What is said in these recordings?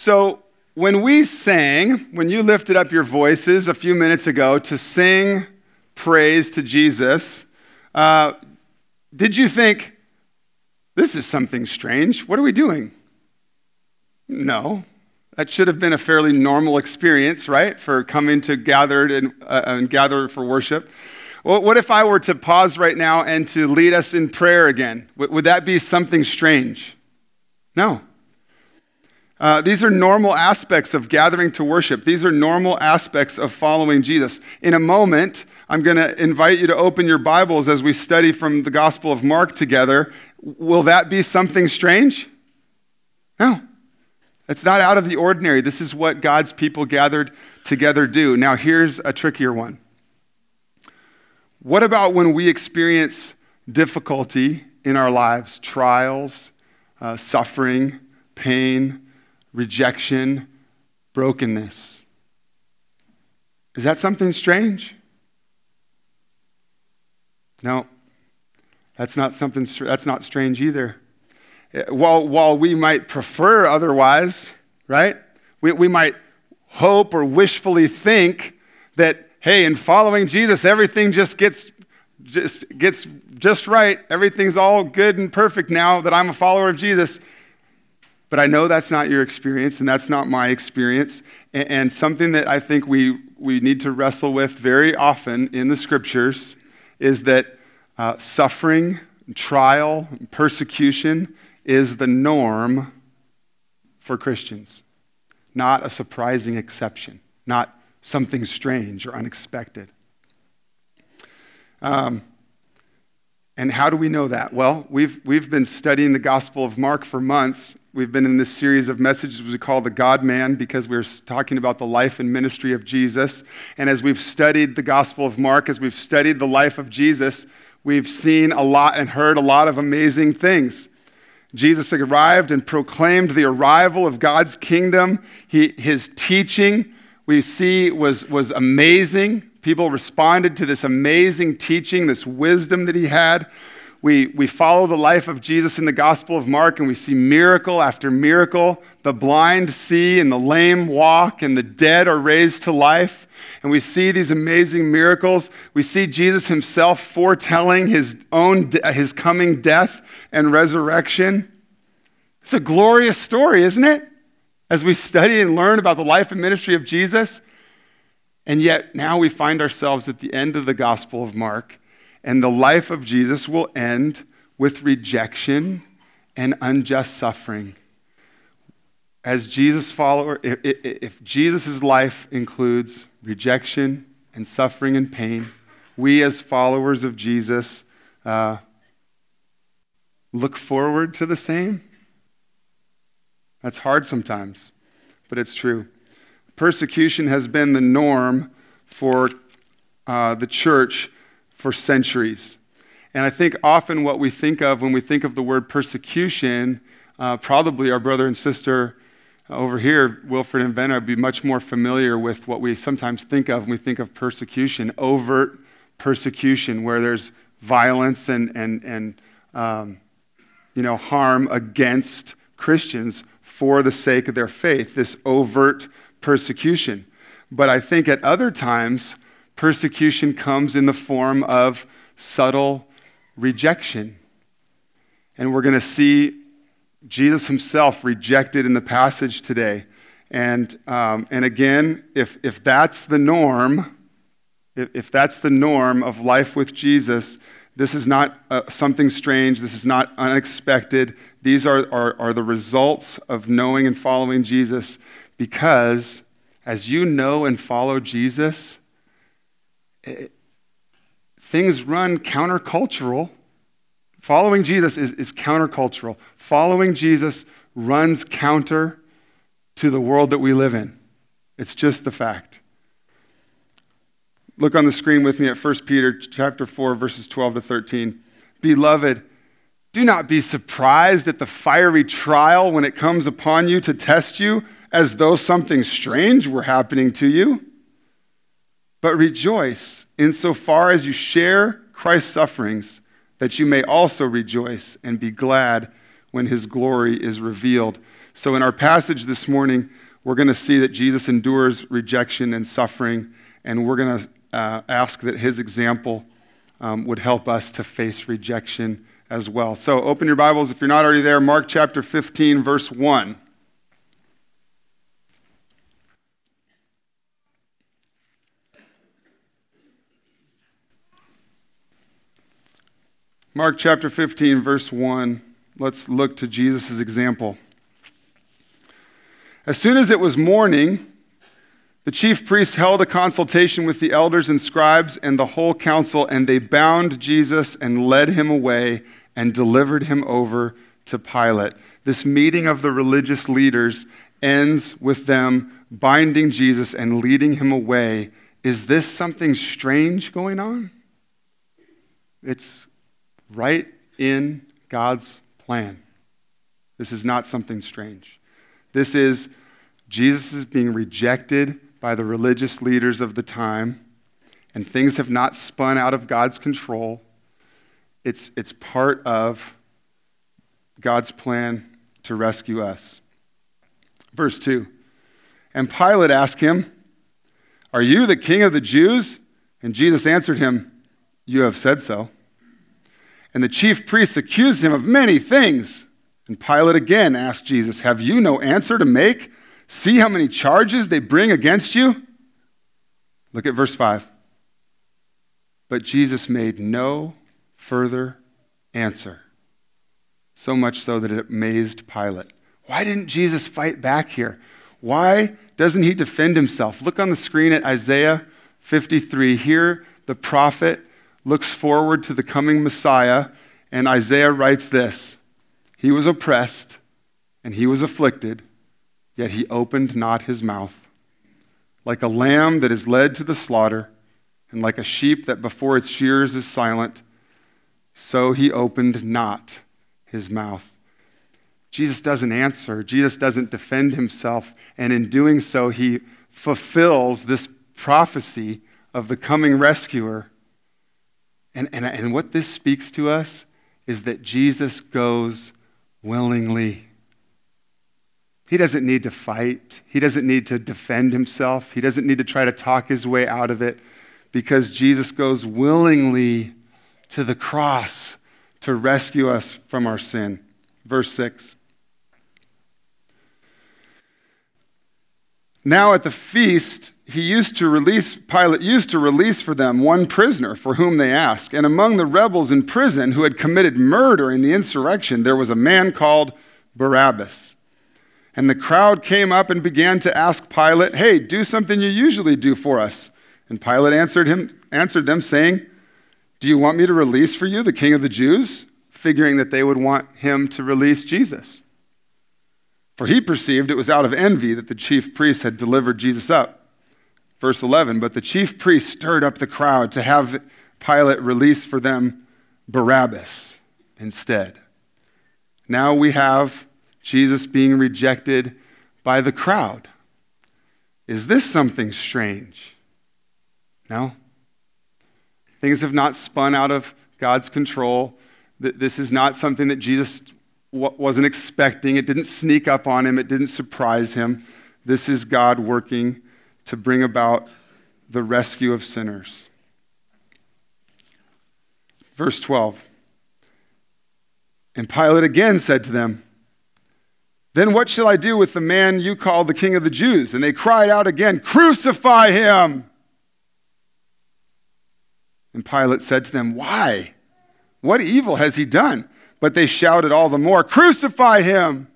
So, when we sang, when you lifted up your voices a few minutes ago to sing praise to Jesus, uh, did you think, this is something strange? What are we doing? No. That should have been a fairly normal experience, right, for coming to gather and, uh, and gather for worship. Well, what if I were to pause right now and to lead us in prayer again? W- would that be something strange? No. Uh, these are normal aspects of gathering to worship. These are normal aspects of following Jesus. In a moment, I'm going to invite you to open your Bibles as we study from the Gospel of Mark together. Will that be something strange? No. It's not out of the ordinary. This is what God's people gathered together do. Now, here's a trickier one. What about when we experience difficulty in our lives, trials, uh, suffering, pain? Rejection, brokenness. Is that something strange? No, that's not something, that's not strange either. Eh, while, while we might prefer otherwise, right? We, we might hope or wishfully think that, hey, in following Jesus, everything just gets, just gets just right. Everything's all good and perfect now that I'm a follower of Jesus. But I know that's not your experience, and that's not my experience. And, and something that I think we, we need to wrestle with very often in the scriptures is that uh, suffering, trial, persecution is the norm for Christians, not a surprising exception, not something strange or unexpected. Um, and how do we know that? Well, we've, we've been studying the Gospel of Mark for months, We've been in this series of messages we call the God Man because we're talking about the life and ministry of Jesus. And as we've studied the Gospel of Mark, as we've studied the life of Jesus, we've seen a lot and heard a lot of amazing things. Jesus arrived and proclaimed the arrival of God's kingdom. He, his teaching, we see, was, was amazing. People responded to this amazing teaching, this wisdom that he had we, we follow the life of Jesus in the Gospel of Mark and we see miracle after miracle. The blind see and the lame walk and the dead are raised to life. And we see these amazing miracles. We see Jesus himself foretelling his own his coming death and resurrection. It's a glorious story, isn't it? As we study and learn about the life and ministry of Jesus. And yet now we find ourselves at the end of the Gospel of Mark and the life of Jesus will end with rejection and unjust suffering. As Jesus follower, if, if Jesus' life includes rejection and suffering and pain, we as followers of Jesus uh, look forward to the same. That's hard sometimes, but it's true. Persecution has been the norm for uh, the church for centuries. And I think often what we think of when we think of the word persecution, uh, probably our brother and sister over here, Wilfred and Ben, would be much more familiar with what we sometimes think of when we think of persecution, overt persecution, where there's violence and, and, and um, you know, harm against Christians for the sake of their faith, this overt persecution. But I think at other times, persecution comes in the form of subtle rejection. And we're going to see Jesus himself rejected in the passage today. And, um, and again, if, if that's the norm, if, if that's the norm of life with Jesus, this is not uh, something strange. This is not unexpected. These are, are, are the results of knowing and following Jesus because as you know and follow Jesus, things run countercultural. Following Jesus is, is countercultural. Following Jesus runs counter to the world that we live in. It's just the fact. Look on the screen with me at 1 Peter chapter 4 verses 12 to 13. Beloved, do not be surprised at the fiery trial when it comes upon you to test you as though something strange were happening to you but rejoice insofar as you share Christ's sufferings, that you may also rejoice and be glad when his glory is revealed. So, in our passage this morning, we're going to see that Jesus endures rejection and suffering, and we're going to uh, ask that his example um, would help us to face rejection as well. So, open your Bibles if you're not already there. Mark chapter 15, verse 1. Mark chapter 15, verse 1. Let's look to Jesus' example. As soon as it was morning, the chief priests held a consultation with the elders and scribes and the whole council, and they bound Jesus and led him away and delivered him over to Pilate. This meeting of the religious leaders ends with them binding Jesus and leading him away. Is this something strange going on? It's right in God's plan. This is not something strange. This is Jesus is being rejected by the religious leaders of the time, and things have not spun out of God's control. It's, it's part of God's plan to rescue us. Verse 2 And Pilate asked him, Are you the king of the Jews? And Jesus answered him, You have said so. And the chief priests accused him of many things. And Pilate again asked Jesus, Have you no answer to make? See how many charges they bring against you? Look at verse 5. But Jesus made no further answer, so much so that it amazed Pilate. Why didn't Jesus fight back here? Why doesn't he defend himself? Look on the screen at Isaiah 53. Here, the prophet looks forward to the coming Messiah, and Isaiah writes this He was oppressed and he was afflicted, yet he opened not his mouth. Like a lamb that is led to the slaughter, and like a sheep that before its shears is silent, so he opened not his mouth. Jesus doesn't answer, Jesus doesn't defend himself, and in doing so, he fulfills this prophecy of the coming rescuer and, and, and what this speaks to us is that Jesus goes willingly. He doesn't need to fight. He doesn't need to defend himself. He doesn't need to try to talk his way out of it because Jesus goes willingly to the cross to rescue us from our sin. Verse 6. Now at the feast, he used to release, Pilate used to release for them one prisoner for whom they asked. And among the rebels in prison who had committed murder in the insurrection, there was a man called Barabbas. And the crowd came up and began to ask Pilate, Hey, do something you usually do for us. And Pilate answered, him, answered them, saying, Do you want me to release for you the king of the Jews? Figuring that they would want him to release Jesus. For he perceived it was out of envy that the chief priests had delivered Jesus up. Verse 11 But the chief priests stirred up the crowd to have Pilate release for them Barabbas instead. Now we have Jesus being rejected by the crowd. Is this something strange? No. Things have not spun out of God's control. This is not something that Jesus wasn't expecting. It didn't sneak up on him, it didn't surprise him. This is God working to bring about the rescue of sinners. Verse 12. And Pilate again said to them, Then what shall I do with the man you call the king of the Jews? And they cried out again, Crucify him! And Pilate said to them, Why? What evil has he done? But they shouted all the more, Crucify him!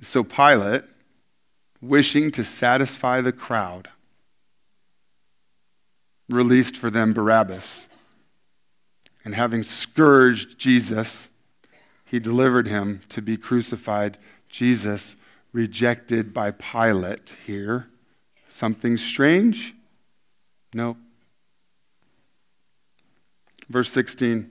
So Pilate, wishing to satisfy the crowd, released for them Barabbas. And having scourged Jesus, he delivered him to be crucified. Jesus rejected by Pilate here. Something strange? No. Verse 16.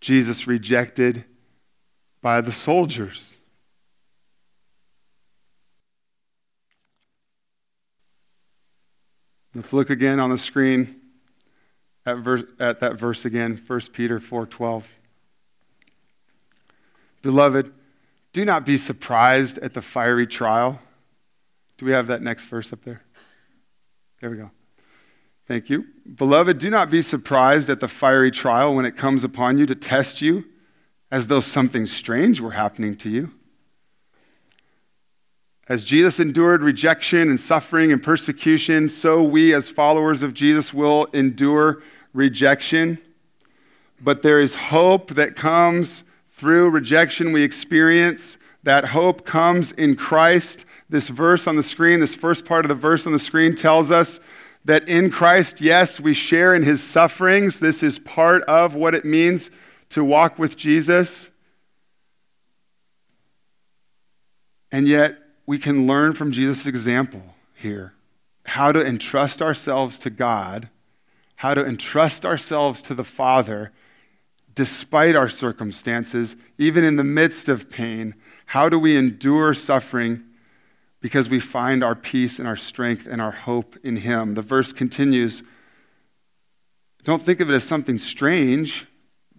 Jesus rejected by the soldiers. Let's look again on the screen at, verse, at that verse again, 1 Peter 4:12. Beloved, do not be surprised at the fiery trial. Do we have that next verse up there? There we go. Thank you. Beloved, do not be surprised at the fiery trial when it comes upon you to test you as though something strange were happening to you. As Jesus endured rejection and suffering and persecution, so we as followers of Jesus will endure rejection. But there is hope that comes through rejection we experience. That hope comes in Christ. This verse on the screen, this first part of the verse on the screen tells us that in Christ, yes, we share in his sufferings. This is part of what it means to walk with Jesus. And yet, we can learn from Jesus' example here how to entrust ourselves to God, how to entrust ourselves to the Father despite our circumstances, even in the midst of pain. How do we endure suffering because we find our peace and our strength and our hope in Him. The verse continues Don't think of it as something strange.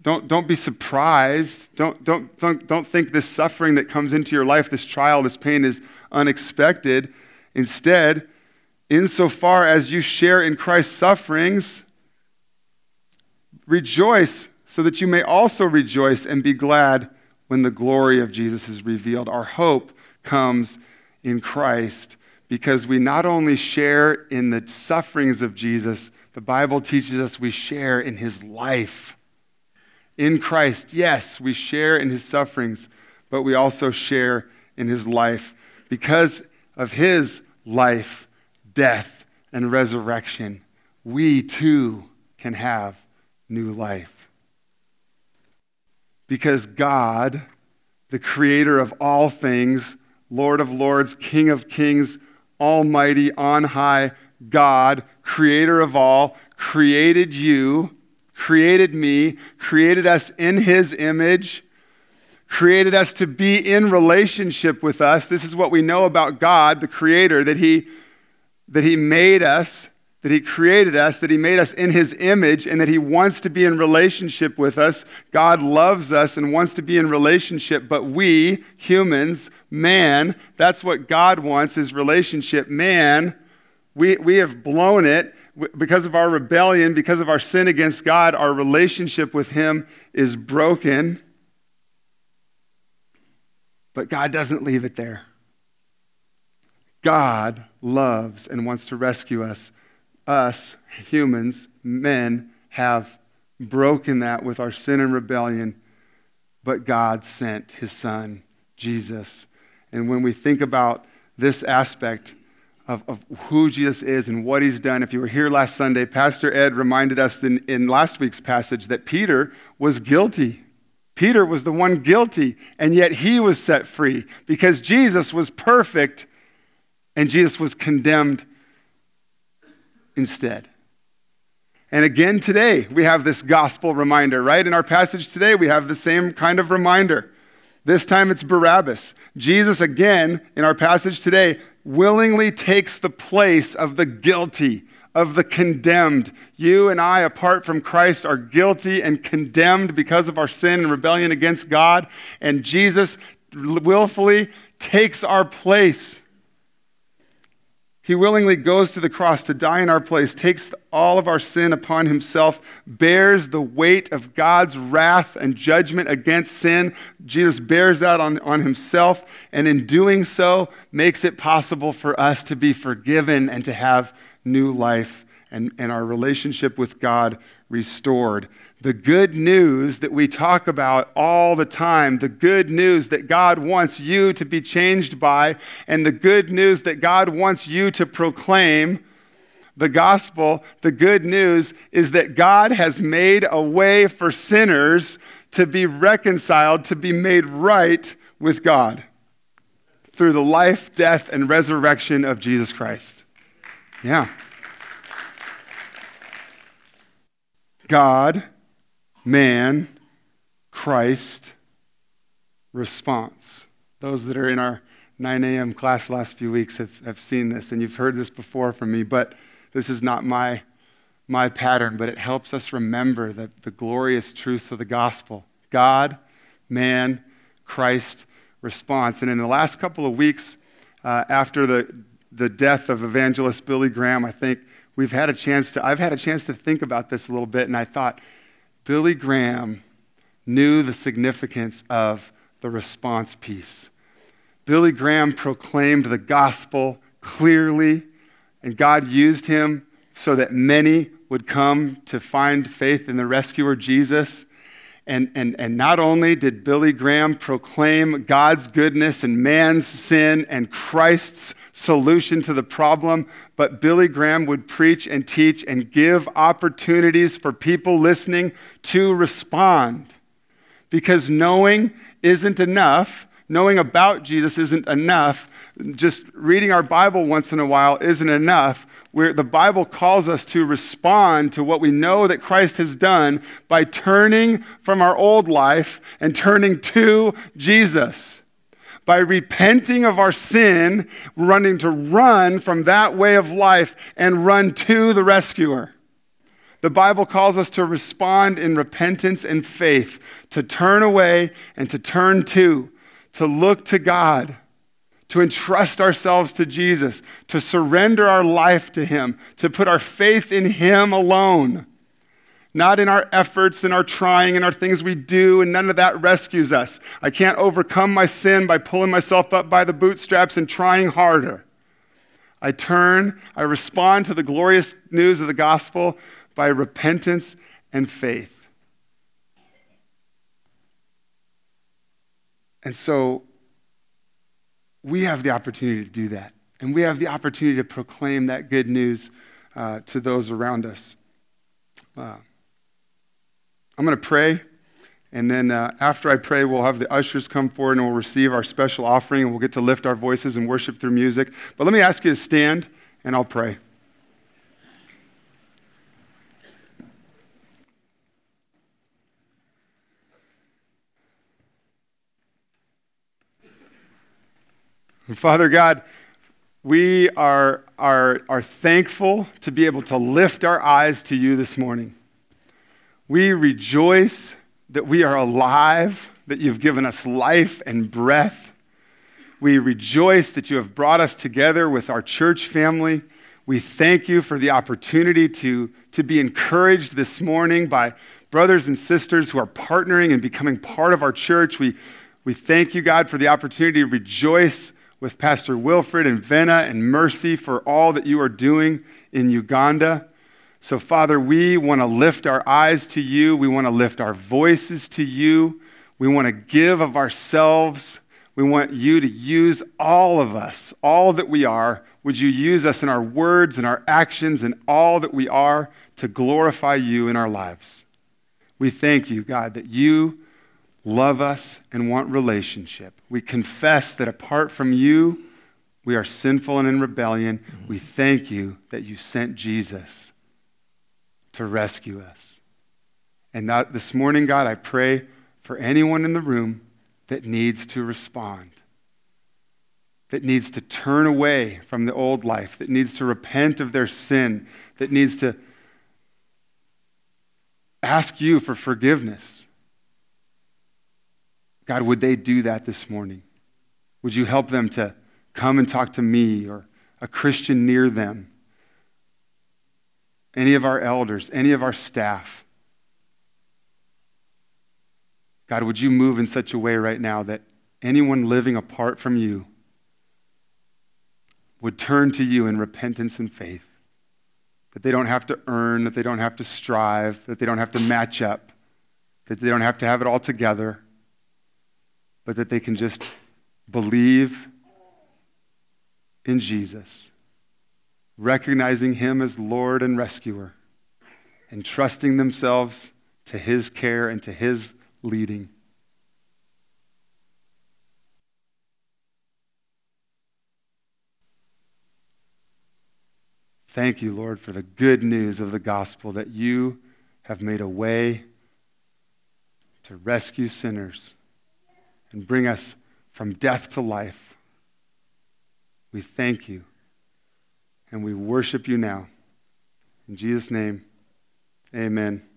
Don't, don't be surprised. Don't, don't, don't, don't think this suffering that comes into your life, this trial, this pain is unexpected. Instead, insofar as you share in Christ's sufferings, rejoice so that you may also rejoice and be glad when the glory of Jesus is revealed. Our hope comes in Christ because we not only share in the sufferings of Jesus, the Bible teaches us we share in his life. In Christ, yes, we share in his sufferings, but we also share in his life. Because of his life, death, and resurrection, we too can have new life. Because God, the creator of all things, Lord of lords, King of kings, Almighty, on high, God, creator of all, created you, created me, created us in his image, created us to be in relationship with us. This is what we know about God, the creator, that he, that he made us that He created us, that He made us in His image, and that He wants to be in relationship with us. God loves us and wants to be in relationship, but we, humans, man, that's what God wants is relationship. Man, we, we have blown it because of our rebellion, because of our sin against God, our relationship with Him is broken. But God doesn't leave it there. God loves and wants to rescue us us, humans, men, have broken that with our sin and rebellion, but God sent his son, Jesus. And when we think about this aspect of, of who Jesus is and what he's done, if you were here last Sunday, Pastor Ed reminded us in, in last week's passage that Peter was guilty. Peter was the one guilty, and yet he was set free because Jesus was perfect and Jesus was condemned instead. And again today, we have this gospel reminder, right? In our passage today, we have the same kind of reminder. This time it's Barabbas. Jesus, again, in our passage today, willingly takes the place of the guilty, of the condemned. You and I, apart from Christ, are guilty and condemned because of our sin and rebellion against God. And Jesus willfully takes our place. He willingly goes to the cross to die in our place, takes all of our sin upon himself, bears the weight of God's wrath and judgment against sin. Jesus bears that on, on himself, and in doing so, makes it possible for us to be forgiven and to have new life and, and our relationship with God restored. the good news that we talk about all the time, the good news that God wants you to be changed by, and the good news that God wants you to proclaim, the gospel, the good news is that God has made a way for sinners to be reconciled, to be made right with God through the life, death, and resurrection of Jesus Christ. Yeah. God man, Christ, response. Those that are in our 9 a.m. class last few weeks have, have seen this, and you've heard this before from me, but this is not my, my pattern, but it helps us remember the, the glorious truths of the gospel God, man, Christ, response. And in the last couple of weeks, uh, after the, the death of evangelist Billy Graham, I think we've had a chance to, I've had a chance to think about this a little bit, and I thought, Billy Graham knew the significance of the response piece. Billy Graham proclaimed the gospel clearly, and God used him so that many would come to find faith in the rescuer Jesus. And, and, and not only did Billy Graham proclaim God's goodness and man's sin and Christ's solution to the problem, but Billy Graham would preach and teach and give opportunities for people listening to respond. Because knowing isn't enough, knowing about Jesus isn't enough, just reading our Bible once in a while isn't enough the Bible calls us to respond to what we know that Christ has done by turning from our old life and turning to Jesus. By repenting of our sin, running to run from that way of life and run to the rescuer. The Bible calls us to respond in repentance and faith, to turn away and to turn to, to look to God to entrust ourselves to Jesus, to surrender our life to Him, to put our faith in Him alone, not in our efforts and our trying and our things we do, and none of that rescues us. I can't overcome my sin by pulling myself up by the bootstraps and trying harder. I turn, I respond to the glorious news of the gospel by repentance and faith. And so we have the opportunity to do that. And we have the opportunity to proclaim that good news uh, to those around us. Uh, I'm going to pray. And then uh, after I pray, we'll have the ushers come forward and we'll receive our special offering and we'll get to lift our voices and worship through music. But let me ask you to stand and I'll pray. Father God, we are, are, are thankful to be able to lift our eyes to you this morning. We rejoice that we are alive, that you've given us life and breath. We rejoice that you have brought us together with our church family. We thank you for the opportunity to, to be encouraged this morning by brothers and sisters who are partnering and becoming part of our church. We, we thank you, God, for the opportunity to rejoice with Pastor Wilfred and Vena and Mercy for all that you are doing in Uganda. So, Father, we want to lift our eyes to you. We want to lift our voices to you. We want to give of ourselves. We want you to use all of us, all that we are. Would you use us in our words and our actions and all that we are to glorify you in our lives? We thank you, God, that you love us, and want relationship. We confess that apart from you, we are sinful and in rebellion. We thank you that you sent Jesus to rescue us. And that this morning, God, I pray for anyone in the room that needs to respond, that needs to turn away from the old life, that needs to repent of their sin, that needs to ask you for forgiveness God, would they do that this morning? Would you help them to come and talk to me or a Christian near them? Any of our elders, any of our staff? God, would you move in such a way right now that anyone living apart from you would turn to you in repentance and faith? that they don't have to earn, that they don't have to strive, that they don't have to match up, that they don't have to have it all together, but that they can just believe in Jesus, recognizing Him as Lord and rescuer, and trusting themselves to His care and to His leading. Thank you, Lord, for the good news of the gospel that you have made a way to rescue sinners and bring us from death to life. We thank you and we worship you now. In Jesus' name, amen.